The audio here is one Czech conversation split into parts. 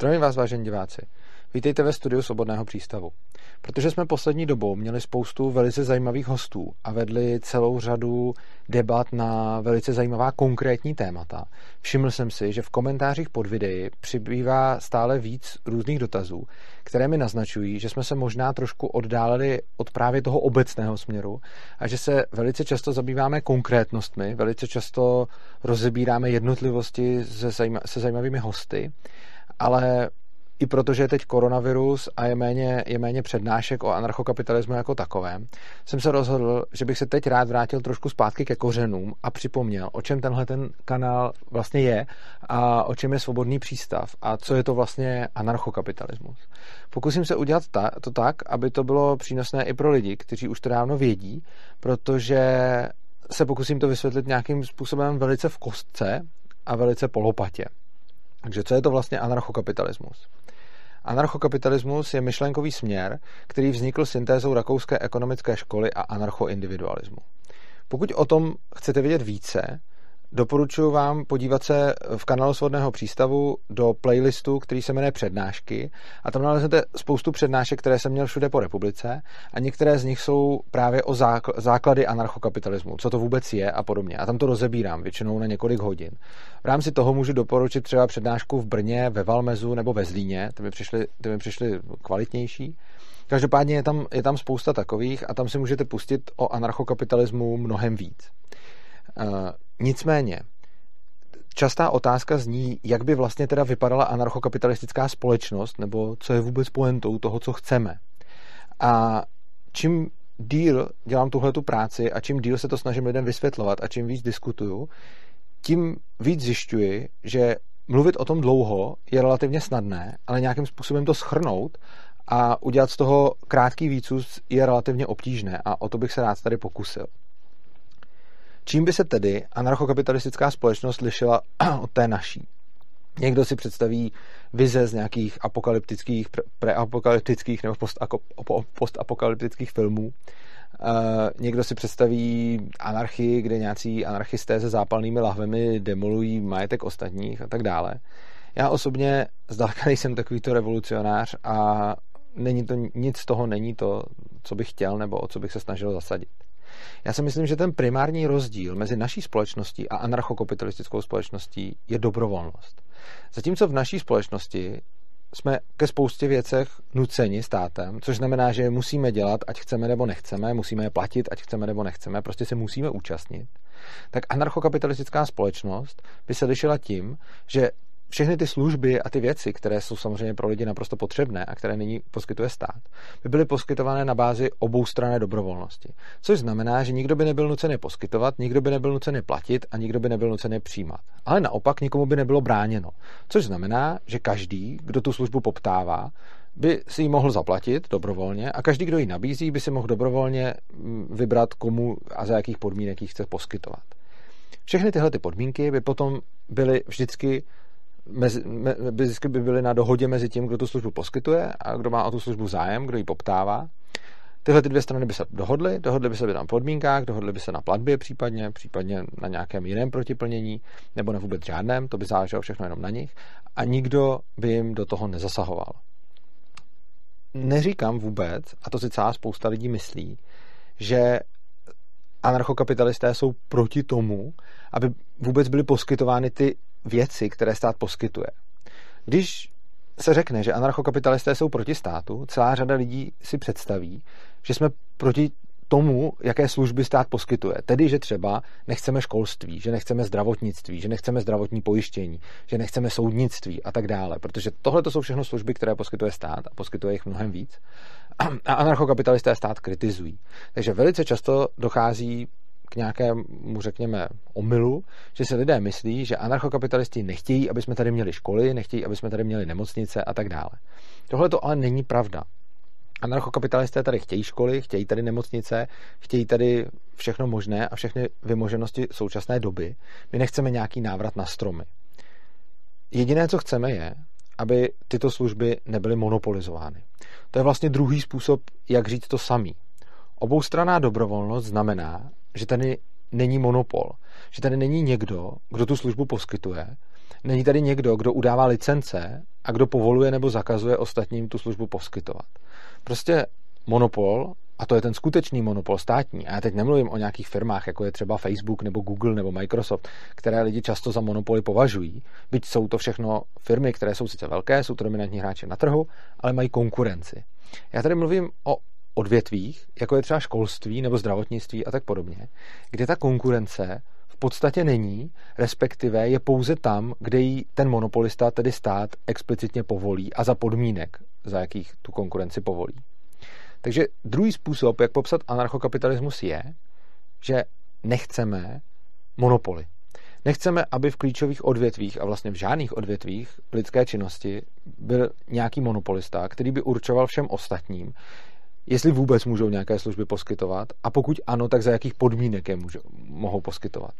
Zdravím vás, vážení diváci. Vítejte ve studiu Svobodného přístavu. Protože jsme poslední dobou měli spoustu velice zajímavých hostů a vedli celou řadu debat na velice zajímavá konkrétní témata, všiml jsem si, že v komentářích pod videí přibývá stále víc různých dotazů, které mi naznačují, že jsme se možná trošku oddálili od právě toho obecného směru a že se velice často zabýváme konkrétnostmi, velice často rozebíráme jednotlivosti se zajímavými hosty, ale i protože je teď koronavirus a je méně, je méně přednášek o anarchokapitalismu jako takovém, jsem se rozhodl, že bych se teď rád vrátil trošku zpátky ke kořenům a připomněl, o čem tenhle ten kanál vlastně je a o čem je svobodný přístav a co je to vlastně anarchokapitalismus. Pokusím se udělat ta, to tak, aby to bylo přínosné i pro lidi, kteří už to dávno vědí, protože se pokusím to vysvětlit nějakým způsobem velice v kostce a velice polopatě. Takže co je to vlastně anarchokapitalismus? Anarchokapitalismus je myšlenkový směr, který vznikl syntézou rakouské ekonomické školy a anarchoindividualismu. Pokud o tom chcete vědět více, Doporučuji vám podívat se v kanálu Svodného přístavu do playlistu, který se jmenuje Přednášky a tam naleznete spoustu přednášek, které jsem měl všude po republice a některé z nich jsou právě o základy anarchokapitalismu, co to vůbec je a podobně. A tam to rozebírám většinou na několik hodin. V rámci toho můžu doporučit třeba přednášku v Brně, ve Valmezu nebo ve Zlíně, ty mi přišly, ty mi přišly kvalitnější. Každopádně je tam, je tam spousta takových a tam si můžete pustit o anarchokapitalismu mnohem víc. Nicméně, častá otázka zní, jak by vlastně teda vypadala anarchokapitalistická společnost, nebo co je vůbec poentou toho, co chceme. A čím díl dělám tuhle tu práci a čím díl se to snažím lidem vysvětlovat a čím víc diskutuju, tím víc zjišťuji, že mluvit o tom dlouho je relativně snadné, ale nějakým způsobem to schrnout a udělat z toho krátký výcus je relativně obtížné a o to bych se rád tady pokusil. Čím by se tedy anarchokapitalistická společnost lišila od té naší? Někdo si představí vize z nějakých apokalyptických, preapokalyptických nebo postapokalyptických filmů. Uh, někdo si představí anarchii, kde nějací anarchisté se zápalnými lahvemi demolují majetek ostatních a tak dále. Já osobně zdaleka nejsem takovýto revolucionář a není to, nic z toho není to, co bych chtěl nebo o co bych se snažil zasadit. Já si myslím, že ten primární rozdíl mezi naší společností a anarchokapitalistickou společností je dobrovolnost. Zatímco v naší společnosti jsme ke spoustě věcech nuceni státem, což znamená, že je musíme dělat, ať chceme nebo nechceme, musíme je platit, ať chceme nebo nechceme, prostě se musíme účastnit. Tak anarchokapitalistická společnost by se lišila tím, že všechny ty služby a ty věci, které jsou samozřejmě pro lidi naprosto potřebné a které nyní poskytuje stát, by byly poskytované na bázi oboustranné dobrovolnosti. Což znamená, že nikdo by nebyl nucený poskytovat, nikdo by nebyl nucený platit a nikdo by nebyl nucený přijímat. Ale naopak nikomu by nebylo bráněno. Což znamená, že každý, kdo tu službu poptává, by si ji mohl zaplatit dobrovolně a každý, kdo ji nabízí, by si mohl dobrovolně mm, vybrat, komu a za jakých podmínek ji chce poskytovat. Všechny tyhle ty podmínky by potom byly vždycky mezi, me, by byly na dohodě mezi tím, kdo tu službu poskytuje a kdo má o tu službu zájem, kdo ji poptává. Tyhle ty dvě strany by se dohodly, dohodly by se by na podmínkách, dohodly by se na platbě případně, případně na nějakém jiném protiplnění, nebo na vůbec žádném, to by záleželo všechno jenom na nich a nikdo by jim do toho nezasahoval. Neříkám vůbec, a to si celá spousta lidí myslí, že anarchokapitalisté jsou proti tomu, aby vůbec byly poskytovány ty věci, které stát poskytuje. Když se řekne, že anarchokapitalisté jsou proti státu, celá řada lidí si představí, že jsme proti tomu, jaké služby stát poskytuje. Tedy, že třeba nechceme školství, že nechceme zdravotnictví, že nechceme zdravotní pojištění, že nechceme soudnictví a tak dále. Protože tohle to jsou všechno služby, které poskytuje stát a poskytuje jich mnohem víc. A anarchokapitalisté stát kritizují. Takže velice často dochází k nějakému, řekněme, omylu, že si lidé myslí, že anarchokapitalisti nechtějí, aby jsme tady měli školy, nechtějí, aby jsme tady měli nemocnice a tak dále. Tohle to ale není pravda. Anarchokapitalisté tady chtějí školy, chtějí tady nemocnice, chtějí tady všechno možné a všechny vymoženosti současné doby. My nechceme nějaký návrat na stromy. Jediné, co chceme, je, aby tyto služby nebyly monopolizovány. To je vlastně druhý způsob, jak říct to samý. Oboustraná dobrovolnost znamená, že tady není monopol, že tady není někdo, kdo tu službu poskytuje Není tady někdo, kdo udává licence a kdo povoluje nebo zakazuje ostatním tu službu poskytovat. Prostě monopol, a to je ten skutečný monopol státní, a já teď nemluvím o nějakých firmách, jako je třeba Facebook nebo Google nebo Microsoft, které lidi často za monopoly považují, byť jsou to všechno firmy, které jsou sice velké, jsou to dominantní hráči na trhu, ale mají konkurenci. Já tady mluvím o odvětvích, jako je třeba školství nebo zdravotnictví a tak podobně, kde ta konkurence v podstatě není, respektive je pouze tam, kde ji ten monopolista, tedy stát, explicitně povolí a za podmínek, za jakých tu konkurenci povolí. Takže druhý způsob, jak popsat anarchokapitalismus, je, že nechceme monopoly. Nechceme, aby v klíčových odvětvích a vlastně v žádných odvětvích lidské činnosti byl nějaký monopolista, který by určoval všem ostatním, jestli vůbec můžou nějaké služby poskytovat a pokud ano, tak za jakých podmínek je můžou, mohou poskytovat.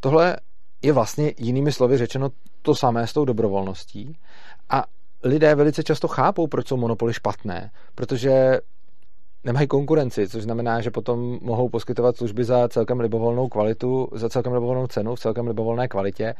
Tohle je vlastně jinými slovy řečeno to samé s tou dobrovolností a lidé velice často chápou, proč jsou monopoly špatné, protože nemají konkurenci, což znamená, že potom mohou poskytovat služby za celkem libovolnou kvalitu, za celkem libovolnou cenu, v celkem libovolné kvalitě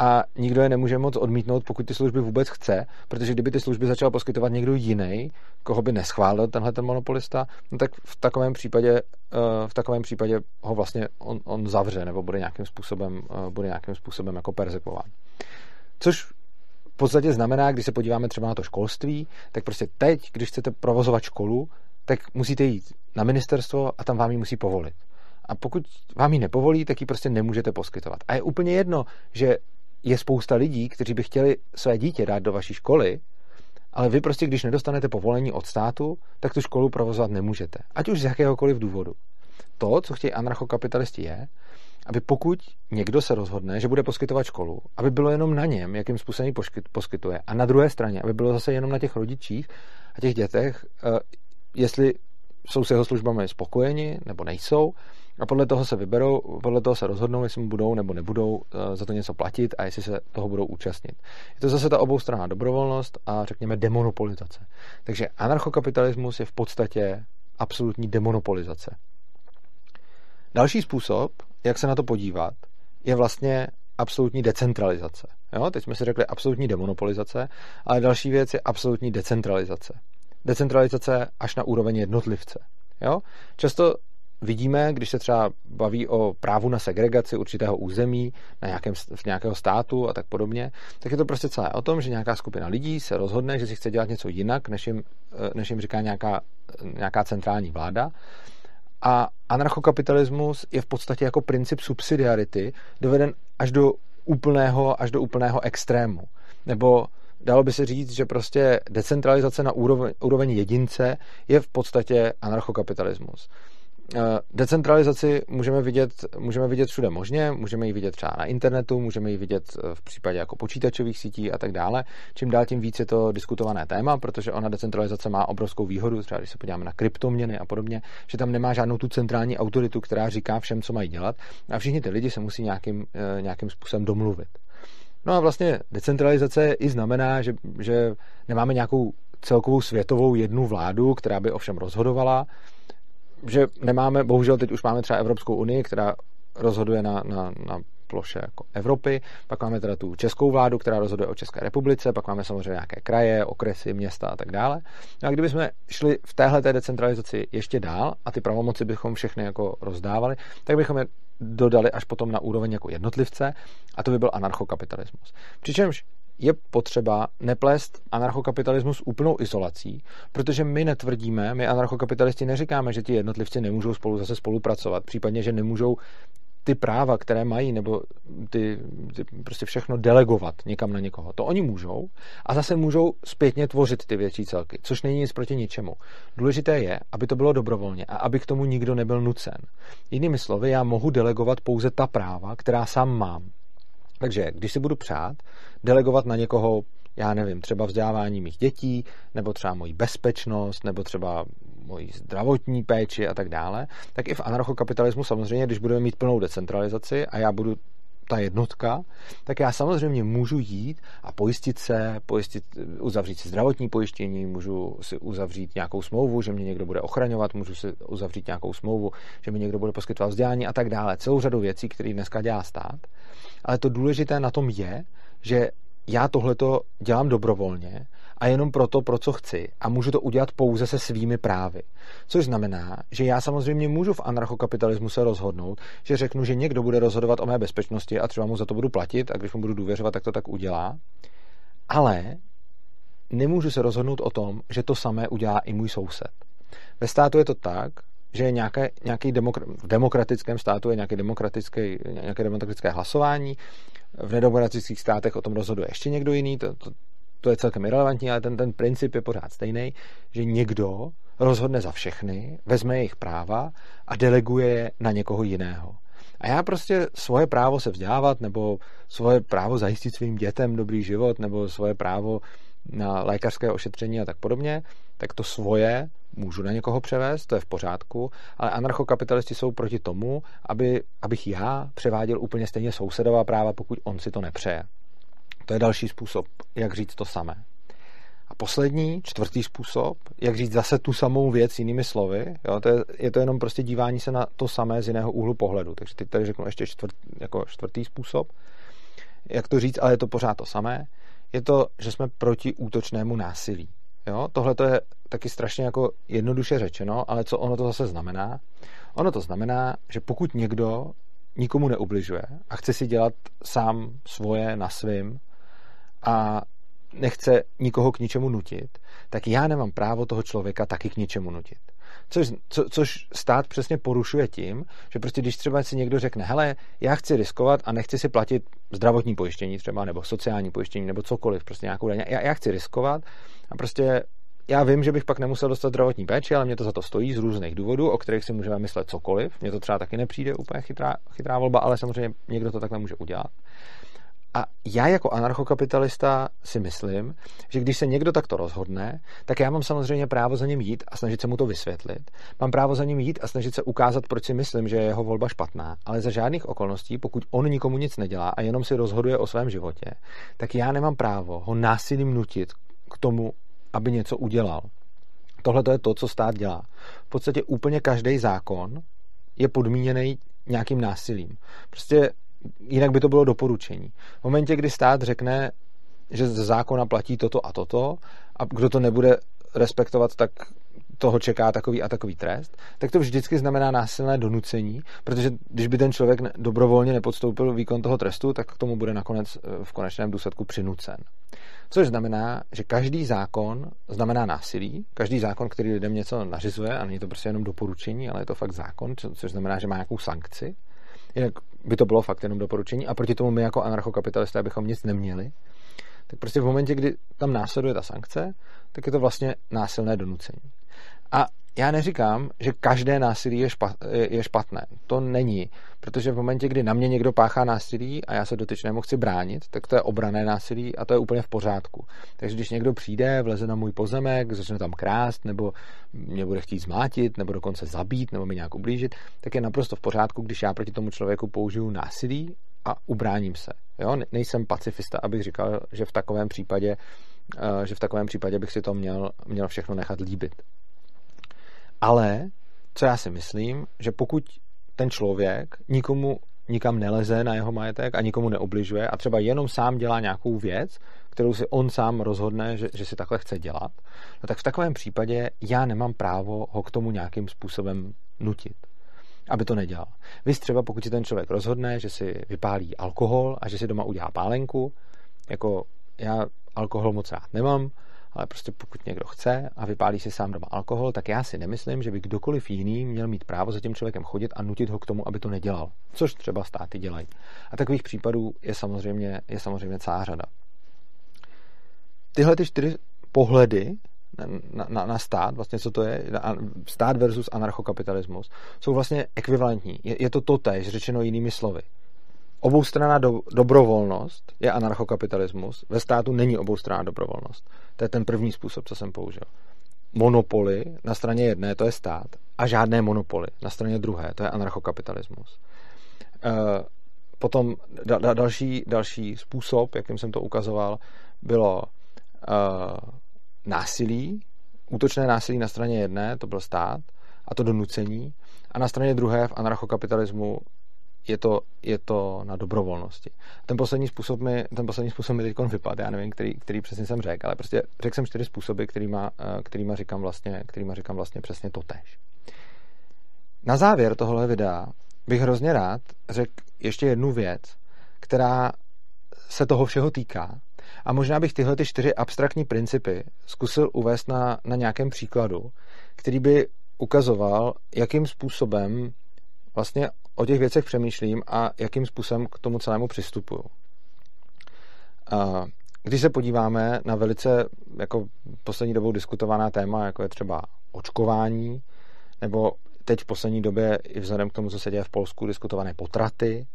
a nikdo je nemůže moc odmítnout, pokud ty služby vůbec chce, protože kdyby ty služby začal poskytovat někdo jiný, koho by neschválil tenhle ten monopolista, no tak v takovém případě, eh, v takovém případě ho vlastně on, on zavře nebo bude nějakým způsobem, eh, bude nějakým způsobem jako persekvován. Což v podstatě znamená, když se podíváme třeba na to školství, tak prostě teď, když chcete provozovat školu, tak musíte jít na ministerstvo a tam vám ji musí povolit. A pokud vám ji nepovolí, tak ji prostě nemůžete poskytovat. A je úplně jedno, že je spousta lidí, kteří by chtěli své dítě dát do vaší školy, ale vy prostě, když nedostanete povolení od státu, tak tu školu provozovat nemůžete. Ať už z jakéhokoliv důvodu. To, co chtějí anarchokapitalisti, je, aby pokud někdo se rozhodne, že bude poskytovat školu, aby bylo jenom na něm, jakým způsobem ji poskytuje. A na druhé straně, aby bylo zase jenom na těch rodičích a těch dětech, eh, jestli jsou s jeho službami spokojeni nebo nejsou a podle toho se vyberou, podle toho se rozhodnou, jestli mu budou nebo nebudou eh, za to něco platit a jestli se toho budou účastnit. Je to zase ta oboustranná dobrovolnost a řekněme demonopolizace. Takže anarchokapitalismus je v podstatě absolutní demonopolizace. Další způsob, jak se na to podívat, je vlastně absolutní decentralizace. Jo? Teď jsme si řekli absolutní demonopolizace, ale další věc je absolutní decentralizace. Decentralizace až na úroveň jednotlivce. Jo? Často vidíme, když se třeba baví o právu na segregaci určitého území, na nějakém, v nějakého státu a tak podobně, tak je to prostě celé o tom, že nějaká skupina lidí se rozhodne, že si chce dělat něco jinak, než jim, eh, než jim říká nějaká, nějaká centrální vláda. A anarchokapitalismus je v podstatě jako princip subsidiarity doveden až do úplného, až do úplného extrému. Nebo dalo by se říct, že prostě decentralizace na úroveň, úroveň jedince je v podstatě anarchokapitalismus. Eh, decentralizaci můžeme vidět, můžeme vidět všude možně, můžeme ji vidět třeba na internetu, můžeme ji vidět eh, v případě jako počítačových sítí a tak dále. Čím dál tím víc je to diskutované téma, protože ona decentralizace má obrovskou výhodu, třeba když se podíváme na kryptoměny a podobně, že tam nemá žádnou tu centrální autoritu, která říká všem, co mají dělat a všichni ty lidi se musí nějakým, eh, nějakým způsobem domluvit. No a vlastně decentralizace i znamená, že, že nemáme nějakou celkovou světovou jednu vládu, která by ovšem rozhodovala, že nemáme, bohužel teď už máme třeba Evropskou unii, která rozhoduje na, na, na ploše jako Evropy, pak máme teda tu českou vládu, která rozhoduje o České republice, pak máme samozřejmě nějaké kraje, okresy, města a tak dále. No a kdybychom šli v téhle té decentralizaci ještě dál a ty pravomoci bychom všechny jako rozdávali, tak bychom je dodali až potom na úroveň jako jednotlivce a to by byl anarchokapitalismus. Přičemž je potřeba neplést anarchokapitalismus úplnou izolací, protože my netvrdíme, my anarchokapitalisti neříkáme, že ti jednotlivci nemůžou spolu zase spolupracovat, případně, že nemůžou ty práva, které mají, nebo ty, ty prostě všechno delegovat někam na někoho. To oni můžou a zase můžou zpětně tvořit ty větší celky, což není nic proti ničemu. Důležité je, aby to bylo dobrovolně a aby k tomu nikdo nebyl nucen. Jinými slovy, já mohu delegovat pouze ta práva, která sám mám. Takže když si budu přát delegovat na někoho, já nevím, třeba vzdělávání mých dětí, nebo třeba moji bezpečnost, nebo třeba moji zdravotní péči a tak dále, tak i v anarchokapitalismu samozřejmě, když budeme mít plnou decentralizaci a já budu ta jednotka, tak já samozřejmě můžu jít a pojistit se, pojistit, uzavřít si zdravotní pojištění, můžu si uzavřít nějakou smlouvu, že mě někdo bude ochraňovat, můžu si uzavřít nějakou smlouvu, že mi někdo bude poskytovat vzdělání a tak dále. Celou řadu věcí, které dneska dělá stát. Ale to důležité na tom je, že já tohleto dělám dobrovolně a jenom proto, pro co chci. A můžu to udělat pouze se svými právy. Což znamená, že já samozřejmě můžu v anarchokapitalismu se rozhodnout, že řeknu, že někdo bude rozhodovat o mé bezpečnosti a třeba mu za to budu platit a když mu budu důvěřovat, tak to tak udělá. Ale nemůžu se rozhodnout o tom, že to samé udělá i můj soused. Ve státu je to tak, že je nějaké, nějaký demokra- v demokratickém státu je nějaké demokratické, nějaké demokratické hlasování, v nedemokratických státech o tom rozhoduje ještě někdo jiný, to, to, to je celkem irrelevantní, ale ten, ten princip je pořád stejný, že někdo rozhodne za všechny, vezme jejich práva a deleguje je na někoho jiného. A já prostě svoje právo se vzdělávat, nebo svoje právo zajistit svým dětem dobrý život, nebo svoje právo na lékařské ošetření a tak podobně, tak to svoje můžu na někoho převést, to je v pořádku, ale anarchokapitalisti jsou proti tomu, aby, abych já převáděl úplně stejně sousedová práva, pokud on si to nepřeje. To je další způsob, jak říct to samé. A poslední, čtvrtý způsob, jak říct zase tu samou věc jinými slovy, jo, to je, je to jenom prostě dívání se na to samé z jiného úhlu pohledu. Takže teď tady řeknu ještě čtvrt, jako čtvrtý způsob, jak to říct, ale je to pořád to samé, je to, že jsme proti útočnému násilí. Jo? Tohle to je taky strašně jako jednoduše řečeno, ale co ono to zase znamená? Ono to znamená, že pokud někdo nikomu neubližuje a chce si dělat sám svoje na svým a nechce nikoho k ničemu nutit, tak já nemám právo toho člověka taky k ničemu nutit. Což, co, což stát přesně porušuje tím, že prostě když třeba si někdo řekne, hele, já chci riskovat a nechci si platit zdravotní pojištění třeba, nebo sociální pojištění, nebo cokoliv, prostě nějakou daň, já, já chci riskovat a prostě já vím, že bych pak nemusel dostat zdravotní péči, ale mě to za to stojí z různých důvodů, o kterých si můžeme myslet cokoliv. Mně to třeba taky nepřijde úplně chytrá, chytrá volba, ale samozřejmě někdo to takhle může udělat. A já jako anarchokapitalista si myslím, že když se někdo takto rozhodne, tak já mám samozřejmě právo za ním jít a snažit se mu to vysvětlit. Mám právo za ním jít a snažit se ukázat, proč si myslím, že je jeho volba špatná. Ale za žádných okolností, pokud on nikomu nic nedělá a jenom si rozhoduje o svém životě, tak já nemám právo ho násilím nutit k tomu, aby něco udělal. Tohle to je to, co stát dělá. V podstatě úplně každý zákon je podmíněný nějakým násilím. Prostě jinak by to bylo doporučení. V momentě, kdy stát řekne, že ze zákona platí toto a toto a kdo to nebude respektovat, tak toho čeká takový a takový trest, tak to vždycky znamená násilné donucení, protože když by ten člověk dobrovolně nepodstoupil výkon toho trestu, tak k tomu bude nakonec eh, v konečném důsledku přinucen. Což znamená, že každý zákon znamená násilí, každý zákon, který lidem něco nařizuje, a není to prostě jenom doporučení, ale je to fakt zákon, což znamená, že má nějakou sankci, jinak by to bylo fakt jenom doporučení a proti tomu my jako anarchokapitalisté bychom nic neměli, tak prostě v momentě, kdy tam následuje ta sankce, tak je to vlastně násilné donucení. A já neříkám, že každé násilí je, špat, je špatné. To není. Protože v momentě, kdy na mě někdo páchá násilí a já se dotyčnému chci bránit, tak to je obrané násilí a to je úplně v pořádku. Takže když někdo přijde, vleze na můj pozemek, začne tam krást, nebo mě bude chtít zmátit, nebo dokonce zabít, nebo mi nějak ublížit, tak je naprosto v pořádku, když já proti tomu člověku použiju násilí a ubráním se. Jo? Nejsem pacifista, abych říkal, že v takovém případě eh, že v takovém případě bych si to měl, měl všechno nechat líbit. Ale co já si myslím, že pokud ten člověk nikomu nikam neleze na jeho majetek a nikomu neobližuje a třeba jenom sám dělá nějakou věc, kterou si on sám rozhodne, že, že si takhle chce dělat, no tak v takovém případě já nemám právo ho k tomu nějakým způsobem nutit, aby to nedělal. Vy třeba pokud si ten člověk rozhodne, že si vypálí alkohol a že si doma udělá pálenku, jako já alkohol moc rád nemám, ale prostě pokud někdo chce a vypálí si sám doma alkohol, tak já si nemyslím, že by kdokoliv jiný měl mít právo za tím člověkem chodit a nutit ho k tomu, aby to nedělal. Což třeba státy dělají. A takových případů je samozřejmě, je samozřejmě celá řada. Tyhle ty čtyři pohledy na, na, na stát, vlastně co to je, stát versus anarchokapitalismus, jsou vlastně ekvivalentní. Je, je to totéž, řečeno jinými slovy oboustranná do, dobrovolnost je anarchokapitalismus. Ve státu není oboustranná dobrovolnost. To je ten první způsob, co jsem použil. Monopoly na straně jedné, to je stát, a žádné monopoly na straně druhé, to je anarchokapitalismus. E, potom da, da, další, další způsob, jakým jsem to ukazoval, bylo uh, násilí, útočné násilí na straně jedné, to byl stát, a to donucení, a na straně druhé v anarchokapitalismu je to, je to na dobrovolnosti. Ten poslední způsob mi, ten poslední způsob mi teď vypadá, já nevím, který, který přesně jsem řekl, ale prostě řekl jsem čtyři způsoby, kterýma, eh, kterýma, říkám vlastně, kterýma říkám vlastně přesně to tež. Na závěr tohle videa bych hrozně rád řekl ještě jednu věc, která se toho všeho týká. A možná bych tyhle ty čtyři abstraktní principy zkusil uvést na, na nějakém příkladu, který by ukazoval, jakým způsobem vlastně o těch věcech přemýšlím a jakým způsobem k tomu celému přistupuju. Když se podíváme na velice jako poslední dobou diskutovaná téma, jako je třeba očkování, nebo teď v poslední době i vzhledem k tomu, co se děje v Polsku, diskutované potraty,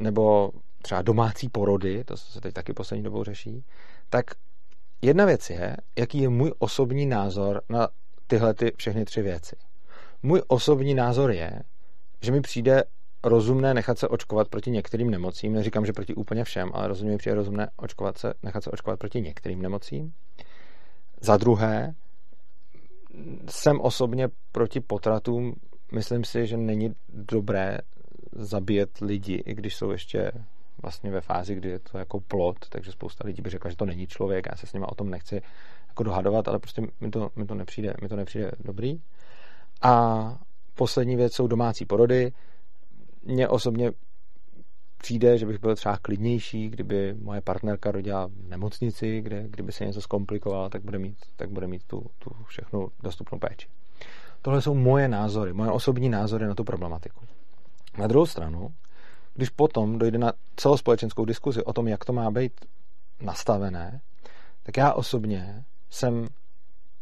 nebo třeba domácí porody, to se teď taky poslední dobou řeší, tak jedna věc je, jaký je můj osobní názor na tyhle ty všechny tři věci. Můj osobní názor je, že mi přijde rozumné nechat se očkovat proti některým nemocím. Neříkám, že proti úplně všem, ale rozumně mi přijde rozumné očkovat se, nechat se očkovat proti některým nemocím. Za druhé, jsem osobně proti potratům. Myslím si, že není dobré zabíjet lidi, i když jsou ještě vlastně ve fázi, kdy je to jako plot, takže spousta lidí by řekla, že to není člověk, já se s nimi o tom nechci jako dohadovat, ale prostě mi to, mi to, nepřijde, mi to nepřijde dobrý. A poslední věc jsou domácí porody. Mně osobně přijde, že bych byl třeba klidnější, kdyby moje partnerka rodila v nemocnici, kde kdyby se něco zkomplikovalo, tak bude mít, tak bude mít tu, tu všechnu dostupnou péči. Tohle jsou moje názory, moje osobní názory na tu problematiku. Na druhou stranu, když potom dojde na celospolečenskou diskuzi o tom, jak to má být nastavené, tak já osobně jsem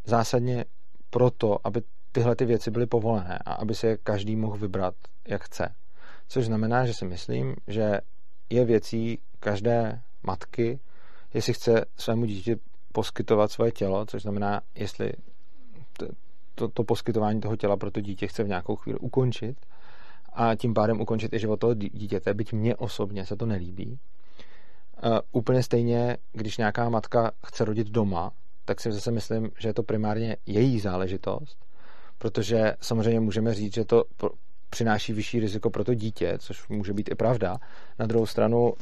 zásadně proto, aby tyhle ty věci byly povolené a aby se každý mohl vybrat, jak chce. Což znamená, že si myslím, že je věcí každé matky, jestli chce svému dítě poskytovat svoje tělo, což znamená, jestli to, to, to poskytování toho těla pro to dítě chce v nějakou chvíli ukončit a tím pádem ukončit i život toho dítěte, byť mně osobně se to nelíbí. Uh, úplně stejně, když nějaká matka chce rodit doma, tak si zase myslím, že je to primárně její záležitost, protože samozřejmě můžeme říct, že to přináší vyšší riziko pro to dítě, což může být i pravda. Na druhou stranu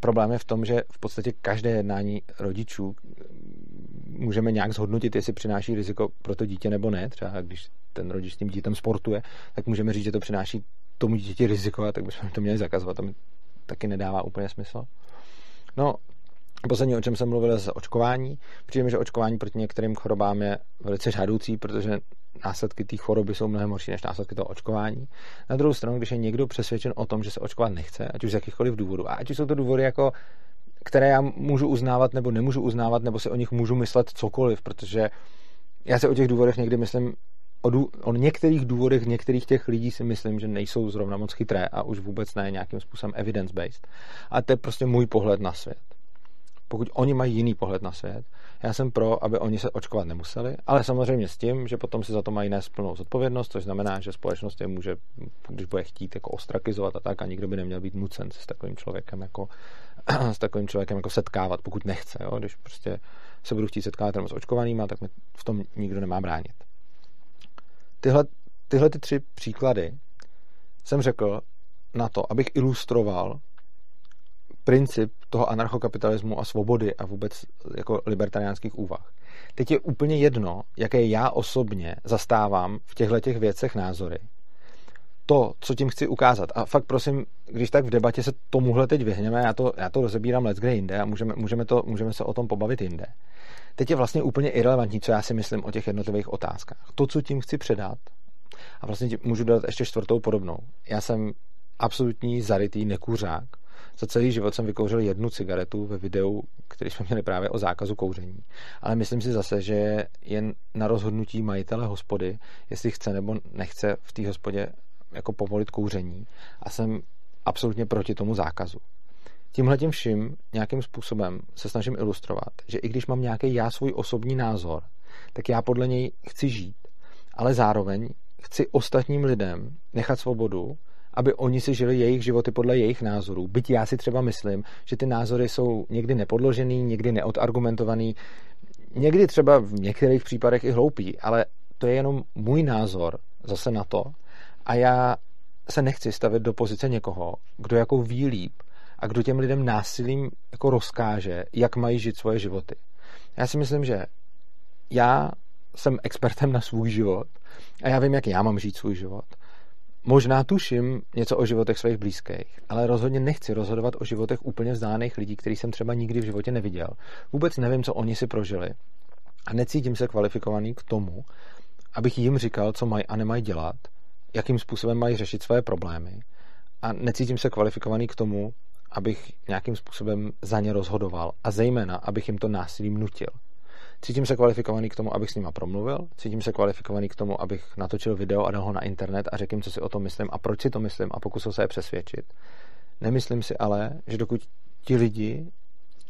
problém je v tom, že v podstatě každé jednání rodičů můžeme nějak zhodnotit, jestli přináší riziko pro to dítě nebo ne. Třeba když ten rodič s tím dítětem sportuje, tak můžeme říct, že to přináší tomu dítěti riziko, a tak bychom to měli zakazovat. To mi taky nedává úplně smysl. No, Poslední, o čem jsem mluvil, je očkování. Přijde že očkování proti některým chorobám je velice žádoucí, protože následky té choroby jsou mnohem horší než následky toho očkování. Na druhou stranu, když je někdo přesvědčen o tom, že se očkovat nechce, ať už z jakýchkoliv důvodů, a ať už jsou to důvody jako které já můžu uznávat nebo nemůžu uznávat, nebo si o nich můžu myslet cokoliv, protože já si o těch důvodech někdy myslím, o, dů, o některých důvodech některých těch lidí si myslím, že nejsou zrovna moc chytré a už vůbec ne nějakým způsobem evidence-based. A to je prostě můj pohled na svět pokud oni mají jiný pohled na svět. Já jsem pro, aby oni se očkovat nemuseli, ale samozřejmě s tím, že potom si za to mají nést plnou zodpovědnost, což znamená, že společnost je může, když bude chtít, jako ostrakizovat a tak, a nikdo by neměl být nucen se s takovým člověkem jako, s takovým člověkem jako setkávat, pokud nechce. Jo? Když prostě se budu chtít setkávat s očkovanýma, tak mi v tom nikdo nemá bránit. Tyhle, tyhle ty tři příklady jsem řekl na to, abych ilustroval, princip toho anarchokapitalismu a svobody a vůbec jako libertariánských úvah. Teď je úplně jedno, jaké já osobně zastávám v těchto těch věcech názory. To, co tím chci ukázat. A fakt prosím, když tak v debatě se tomuhle teď vyhneme, já to, já to rozebírám let kde jinde a můžeme, můžeme, to, můžeme se o tom pobavit jinde. Teď je vlastně úplně irrelevantní, co já si myslím o těch jednotlivých otázkách. To, co tím chci předat, a vlastně můžu dát ještě čtvrtou podobnou. Já jsem absolutní zarytý nekuřák, za celý život jsem vykouřil jednu cigaretu ve videu, který jsme měli právě o zákazu kouření. Ale myslím si zase, že je jen na rozhodnutí majitele hospody, jestli chce nebo nechce v té hospodě jako povolit kouření. A jsem absolutně proti tomu zákazu. Tímhle tím vším nějakým způsobem se snažím ilustrovat, že i když mám nějaký já svůj osobní názor, tak já podle něj chci žít, ale zároveň chci ostatním lidem nechat svobodu aby oni si žili jejich životy podle jejich názorů. Byť já si třeba myslím, že ty názory jsou někdy nepodložený, někdy neodargumentovaný, někdy třeba v některých případech i hloupý, ale to je jenom můj názor zase na to a já se nechci stavit do pozice někoho, kdo jako ví líp a kdo těm lidem násilím jako rozkáže, jak mají žít svoje životy. Já si myslím, že já jsem expertem na svůj život a já vím, jak já mám žít svůj život. Možná tuším něco o životech svých blízkých, ale rozhodně nechci rozhodovat o životech úplně vzdálených lidí, který jsem třeba nikdy v životě neviděl. Vůbec nevím, co oni si prožili a necítím se kvalifikovaný k tomu, abych jim říkal, co mají a nemají dělat, jakým způsobem mají řešit své problémy a necítím se kvalifikovaný k tomu, abych nějakým způsobem za ně rozhodoval a zejména, abych jim to násilím nutil. Cítím se kvalifikovaný k tomu, abych s nima promluvil, cítím se kvalifikovaný k tomu, abych natočil video a dal ho na internet a řekl jim, co si o tom myslím a proč si to myslím a pokusil se je přesvědčit. Nemyslím si ale, že dokud ti lidi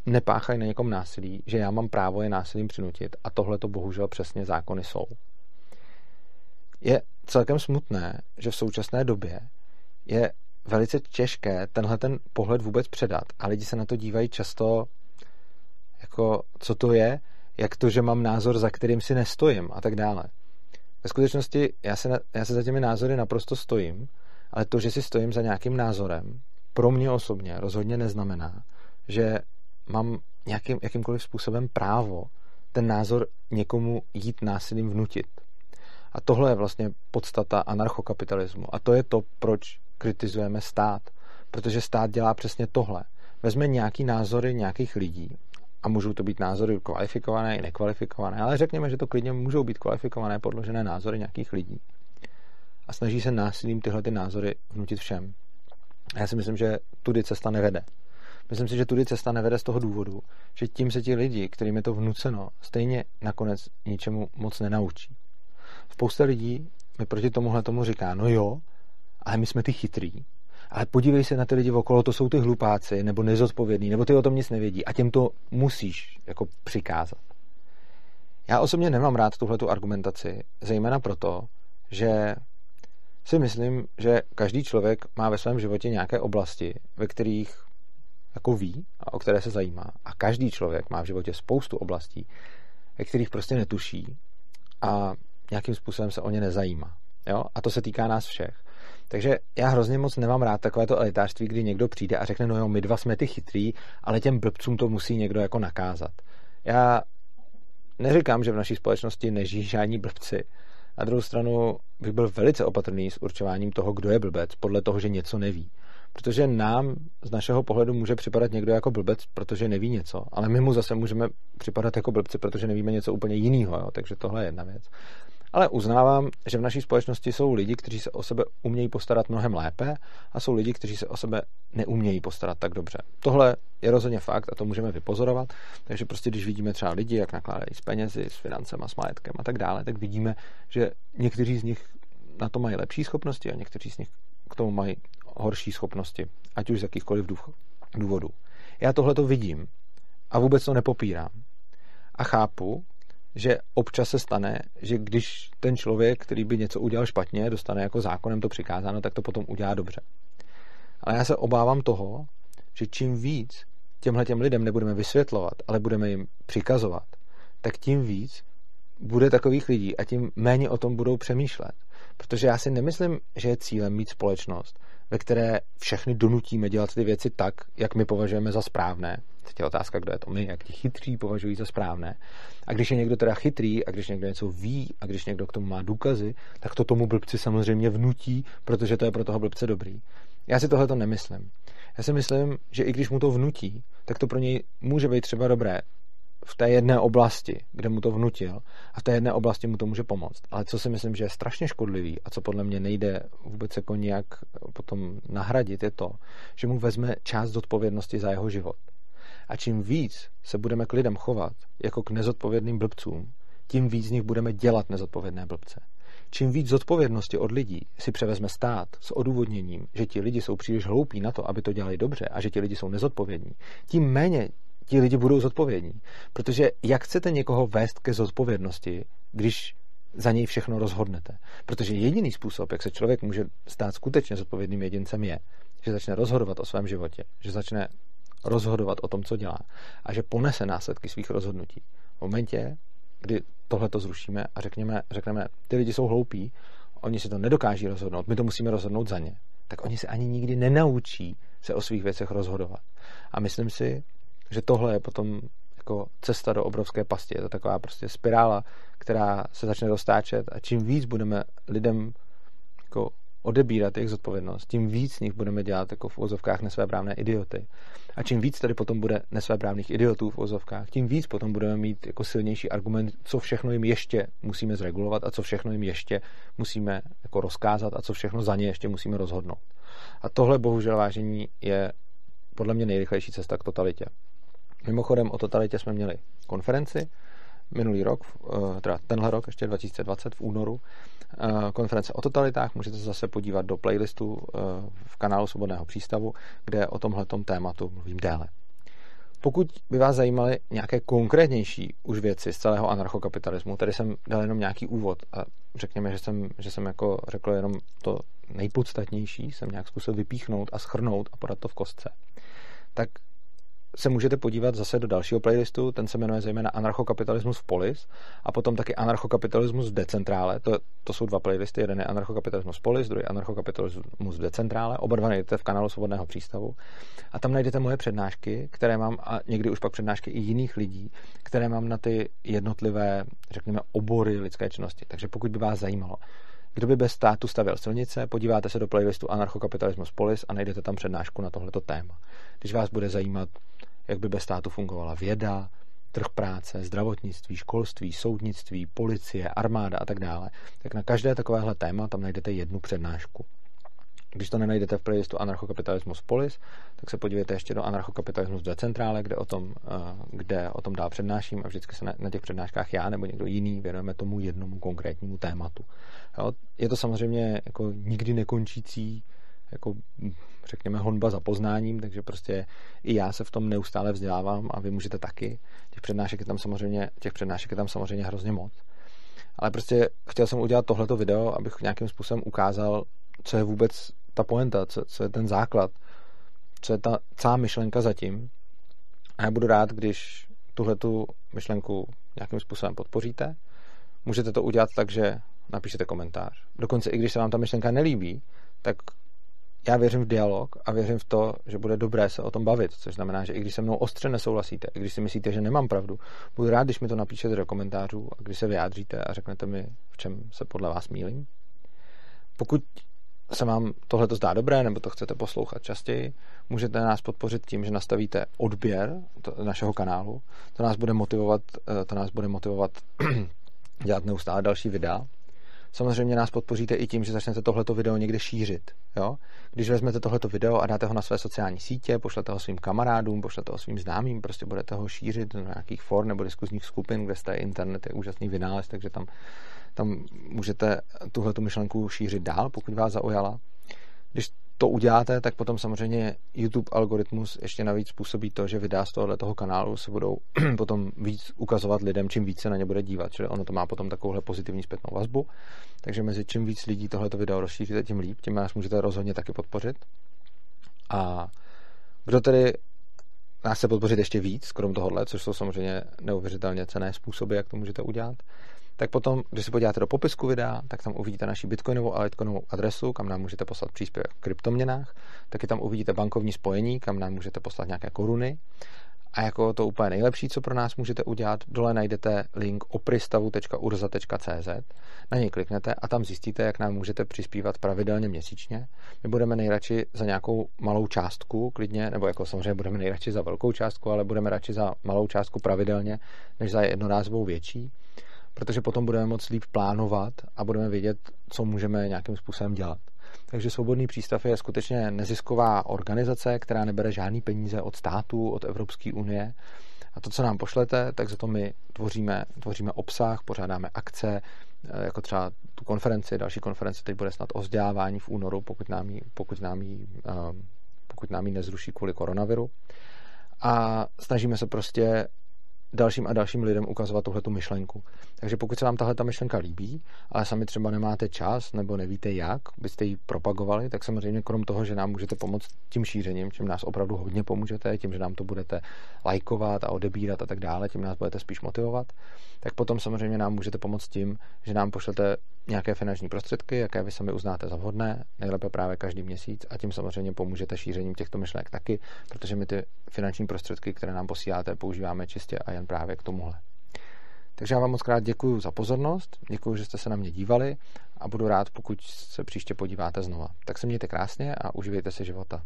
nepáchají na někom násilí, že já mám právo je násilím přinutit a tohle to bohužel přesně zákony jsou. Je celkem smutné, že v současné době je velice těžké tenhle ten pohled vůbec předat a lidi se na to dívají často jako, co to je, jak to, že mám názor, za kterým si nestojím a tak dále. Ve skutečnosti já se, na, já se za těmi názory naprosto stojím, ale to, že si stojím za nějakým názorem, pro mě osobně rozhodně neznamená, že mám nějakým, jakýmkoliv způsobem právo ten názor někomu jít násilím vnutit. A tohle je vlastně podstata anarchokapitalismu. A to je to, proč kritizujeme stát. Protože stát dělá přesně tohle. Vezme nějaký názory nějakých lidí a můžou to být názory kvalifikované i nekvalifikované, ale řekněme, že to klidně můžou být kvalifikované, podložené názory nějakých lidí. A snaží se násilím tyhle ty názory vnutit všem. A já si myslím, že tudy cesta nevede. Myslím si, že tudy cesta nevede z toho důvodu, že tím se ti lidi, kterým je to vnuceno, stejně nakonec ničemu moc nenaučí. Spousta lidí mi proti tomuhle tomu říká, no jo, ale my jsme ty chytrý, ale podívej se na ty lidi okolo, to jsou ty hlupáci, nebo nezodpovědní, nebo ty o tom nic nevědí a těm to musíš jako přikázat. Já osobně nemám rád tuhletu argumentaci, zejména proto, že si myslím, že každý člověk má ve svém životě nějaké oblasti, ve kterých jako ví a o které se zajímá. A každý člověk má v životě spoustu oblastí, ve kterých prostě netuší a nějakým způsobem se o ně nezajímá. Jo? A to se týká nás všech. Takže já hrozně moc nemám rád takové to elitářství, kdy někdo přijde a řekne, no jo, my dva jsme ty chytrý, ale těm blbcům to musí někdo jako nakázat. Já neříkám, že v naší společnosti nežijí žádní blbci. Na druhou stranu bych byl velice opatrný s určováním toho, kdo je blbec, podle toho, že něco neví. Protože nám z našeho pohledu může připadat někdo jako blbec, protože neví něco, ale my mu zase můžeme připadat jako blbci, protože nevíme něco úplně jiného. Takže tohle je jedna věc. Ale uznávám, že v naší společnosti jsou lidi, kteří se o sebe umějí postarat mnohem lépe a jsou lidi, kteří se o sebe neumějí postarat tak dobře. Tohle je rozhodně fakt a to můžeme vypozorovat. Takže prostě, když vidíme třeba lidi, jak nakládají s penězi, s financemi, s majetkem a tak dále, tak vidíme, že někteří z nich na to mají lepší schopnosti a někteří z nich k tomu mají horší schopnosti, ať už z jakýchkoliv důvodů. Já tohle to vidím a vůbec to nepopírám. A chápu, že občas se stane, že když ten člověk, který by něco udělal špatně, dostane jako zákonem to přikázáno, tak to potom udělá dobře. Ale já se obávám toho, že čím víc těmhle těm lidem nebudeme vysvětlovat, ale budeme jim přikazovat, tak tím víc bude takových lidí a tím méně o tom budou přemýšlet. Protože já si nemyslím, že je cílem mít společnost, ve které všechny donutíme dělat ty věci tak, jak my považujeme za správné. Teď je otázka, kdo je to my, jak ti chytří považují za správné. A když je někdo teda chytrý a když někdo něco ví a když někdo k tomu má důkazy, tak to tomu blbci samozřejmě vnutí, protože to je pro toho blbce dobrý. Já si tohle to nemyslím. Já si myslím, že i když mu to vnutí, tak to pro něj může být třeba dobré v té jedné oblasti, kde mu to vnutil a v té jedné oblasti mu to může pomoct. Ale co si myslím, že je strašně škodlivý a co podle mě nejde vůbec jako nějak potom nahradit, je to, že mu vezme část zodpovědnosti za jeho život. A čím víc se budeme k lidem chovat jako k nezodpovědným blbcům, tím víc z nich budeme dělat nezodpovědné blbce. Čím víc zodpovědnosti od lidí si převezme stát s odůvodněním, že ti lidi jsou příliš hloupí na to, aby to dělali dobře a že ti lidi jsou nezodpovědní, tím méně ti lidi budou zodpovědní. Protože jak chcete někoho vést ke zodpovědnosti, když za něj všechno rozhodnete. Protože jediný způsob, jak se člověk může stát skutečně zodpovědným jedincem, je, že začne rozhodovat o svém životě, že začne rozhodovat o tom, co dělá a že ponese následky svých rozhodnutí. V momentě, kdy tohle to zrušíme a řekněme, řekneme, ty lidi jsou hloupí, oni si to nedokáží rozhodnout, my to musíme rozhodnout za ně, tak oni se ani nikdy nenaučí se o svých věcech rozhodovat. A myslím si, že tohle je potom jako cesta do obrovské pasti. Je to taková prostě spirála, která se začne roztáčet a čím víc budeme lidem jako odebírat jejich zodpovědnost, tím víc z nich budeme dělat jako v ozovkách nesvéprávné idioty. A čím víc tady potom bude nesvéprávných idiotů v ozovkách, tím víc potom budeme mít jako silnější argument, co všechno jim ještě musíme zregulovat a co všechno jim ještě musíme jako rozkázat a co všechno za ně ještě musíme rozhodnout. A tohle bohužel vážení je podle mě nejrychlejší cesta k totalitě. Mimochodem o totalitě jsme měli konferenci minulý rok, eh, teda tenhle rok, ještě 2020 v únoru, eh, konference o totalitách. Můžete se zase podívat do playlistu eh, v kanálu Svobodného přístavu, kde o tomhle tématu mluvím déle. Pokud by vás zajímaly nějaké konkrétnější už věci z celého anarchokapitalismu, tady jsem dal jenom nějaký úvod a řekněme, že jsem, že jsem jako řekl jenom to nejpodstatnější, jsem nějak zkusil vypíchnout a schrnout a podat to v kostce, tak se můžete podívat zase do dalšího playlistu, ten se jmenuje zejména Anarchokapitalismus v Polis a potom taky Anarchokapitalismus v Decentrále. To, to jsou dva playlisty, jeden je Anarchokapitalismus v Polis, druhý Anarchokapitalismus v Decentrále. Oba dva najdete v kanálu Svobodného přístavu. A tam najdete moje přednášky, které mám, a někdy už pak přednášky i jiných lidí, které mám na ty jednotlivé, řekněme, obory lidské činnosti. Takže pokud by vás zajímalo, kdo by bez státu stavěl silnice, podíváte se do playlistu Anarchokapitalismus Polis a najdete tam přednášku na tohleto téma. Když vás bude zajímat, jak by bez státu fungovala věda, trh práce, zdravotnictví, školství, soudnictví, policie, armáda a tak dále, tak na každé takovéhle téma tam najdete jednu přednášku. Když to nenajdete v playlistu Anarchokapitalismus Polis, tak se podívejte ještě do Anarchokapitalismus Decentrále, kde o tom, eh, kde o tom dál přednáším a vždycky se na, na těch přednáškách já nebo někdo jiný věnujeme tomu jednomu konkrétnímu tématu. Jo? Je to samozřejmě jako nikdy nekončící jako řekněme honba za poznáním, takže prostě i já se v tom neustále vzdělávám a vy můžete taky. Těch přednášek je tam samozřejmě, těch přednášek je tam samozřejmě hrozně moc. Ale prostě chtěl jsem udělat tohleto video, abych nějakým způsobem ukázal, co je vůbec ta poenta, co, co je ten základ, co je ta celá myšlenka zatím. A já budu rád, když tuhle tu myšlenku nějakým způsobem podpoříte. Můžete to udělat tak, že napíšete komentář. Dokonce i když se vám ta myšlenka nelíbí, tak já věřím v dialog a věřím v to, že bude dobré se o tom bavit, což znamená, že i když se mnou ostře nesouhlasíte, i když si myslíte, že nemám pravdu, budu rád, když mi to napíšete do komentářů a když se vyjádříte a řeknete mi, v čem se podle vás mílím. Pokud se vám tohle to zdá dobré, nebo to chcete poslouchat častěji, můžete nás podpořit tím, že nastavíte odběr našeho kanálu. To nás bude motivovat, eh, to nás bude motivovat dělat neustále další videa. Samozřejmě nás podpoříte i tím, že začnete tohleto video někde šířit. Jo? Když vezmete tohleto video a dáte ho na své sociální sítě, pošlete ho svým kamarádům, pošlete ho svým známým, prostě budete ho šířit do nějakých for nebo diskuzních skupin, kde jste internet je úžasný vynález, takže tam, tam můžete tuhle myšlenku šířit dál, pokud vás zaujala. Když to uděláte, tak potom samozřejmě YouTube algoritmus ještě navíc způsobí to, že videa z tohohle toho kanálu se budou potom víc ukazovat lidem, čím více na ně bude dívat. Čili ono to má potom takovouhle pozitivní zpětnou vazbu. Takže mezi čím víc lidí tohleto video rozšíříte, tím líp, tím nás můžete rozhodně taky podpořit. A kdo tedy nás chce podpořit ještě víc, krom tohohle, což jsou samozřejmě neuvěřitelně cené způsoby, jak to můžete udělat, tak potom, když se podíváte do popisku videa, tak tam uvidíte naši bitcoinovou a litcoinovou adresu, kam nám můžete poslat příspěvek v kryptoměnách, taky tam uvidíte bankovní spojení, kam nám můžete poslat nějaké koruny. A jako to úplně nejlepší, co pro nás můžete udělat, dole najdete link opristavu.urza.cz, na něj kliknete a tam zjistíte, jak nám můžete přispívat pravidelně měsíčně. My budeme nejradši za nějakou malou částku, klidně, nebo jako samozřejmě budeme nejradši za velkou částku, ale budeme radši za malou částku pravidelně, než za jednorázovou větší protože potom budeme moct líp plánovat a budeme vědět, co můžeme nějakým způsobem dělat. Takže Svobodný přístav je skutečně nezisková organizace, která nebere žádný peníze od států, od Evropské unie. A to, co nám pošlete, tak za to my tvoříme, tvoříme obsah, pořádáme akce, eh, jako třeba tu konferenci, další konference teď bude snad o vzdělávání v únoru, pokud nám ji, pokud nám ji, eh, pokud nám ji nezruší kvůli koronaviru. A snažíme se prostě dalším a dalším lidem ukazovat tuhle myšlenku. Takže pokud se vám tahle ta myšlenka líbí, ale sami třeba nemáte čas nebo nevíte jak, byste ji propagovali, tak samozřejmě krom toho, že nám můžete pomoct tím šířením, čím nás opravdu hodně pomůžete, tím, že nám to budete lajkovat a odebírat a tak dále, tím nás budete spíš motivovat, tak potom samozřejmě nám můžete pomoct tím, že nám pošlete nějaké finanční prostředky, jaké vy sami uznáte za vhodné, nejlépe právě každý měsíc a tím samozřejmě pomůžete šířením těchto myšlenek taky, protože my ty finanční prostředky, které nám posíláte, používáme čistě a jen právě k tomuhle. Takže já vám moc krát děkuji za pozornost, děkuji, že jste se na mě dívali a budu rád, pokud se příště podíváte znova. Tak se mějte krásně a uživejte si života.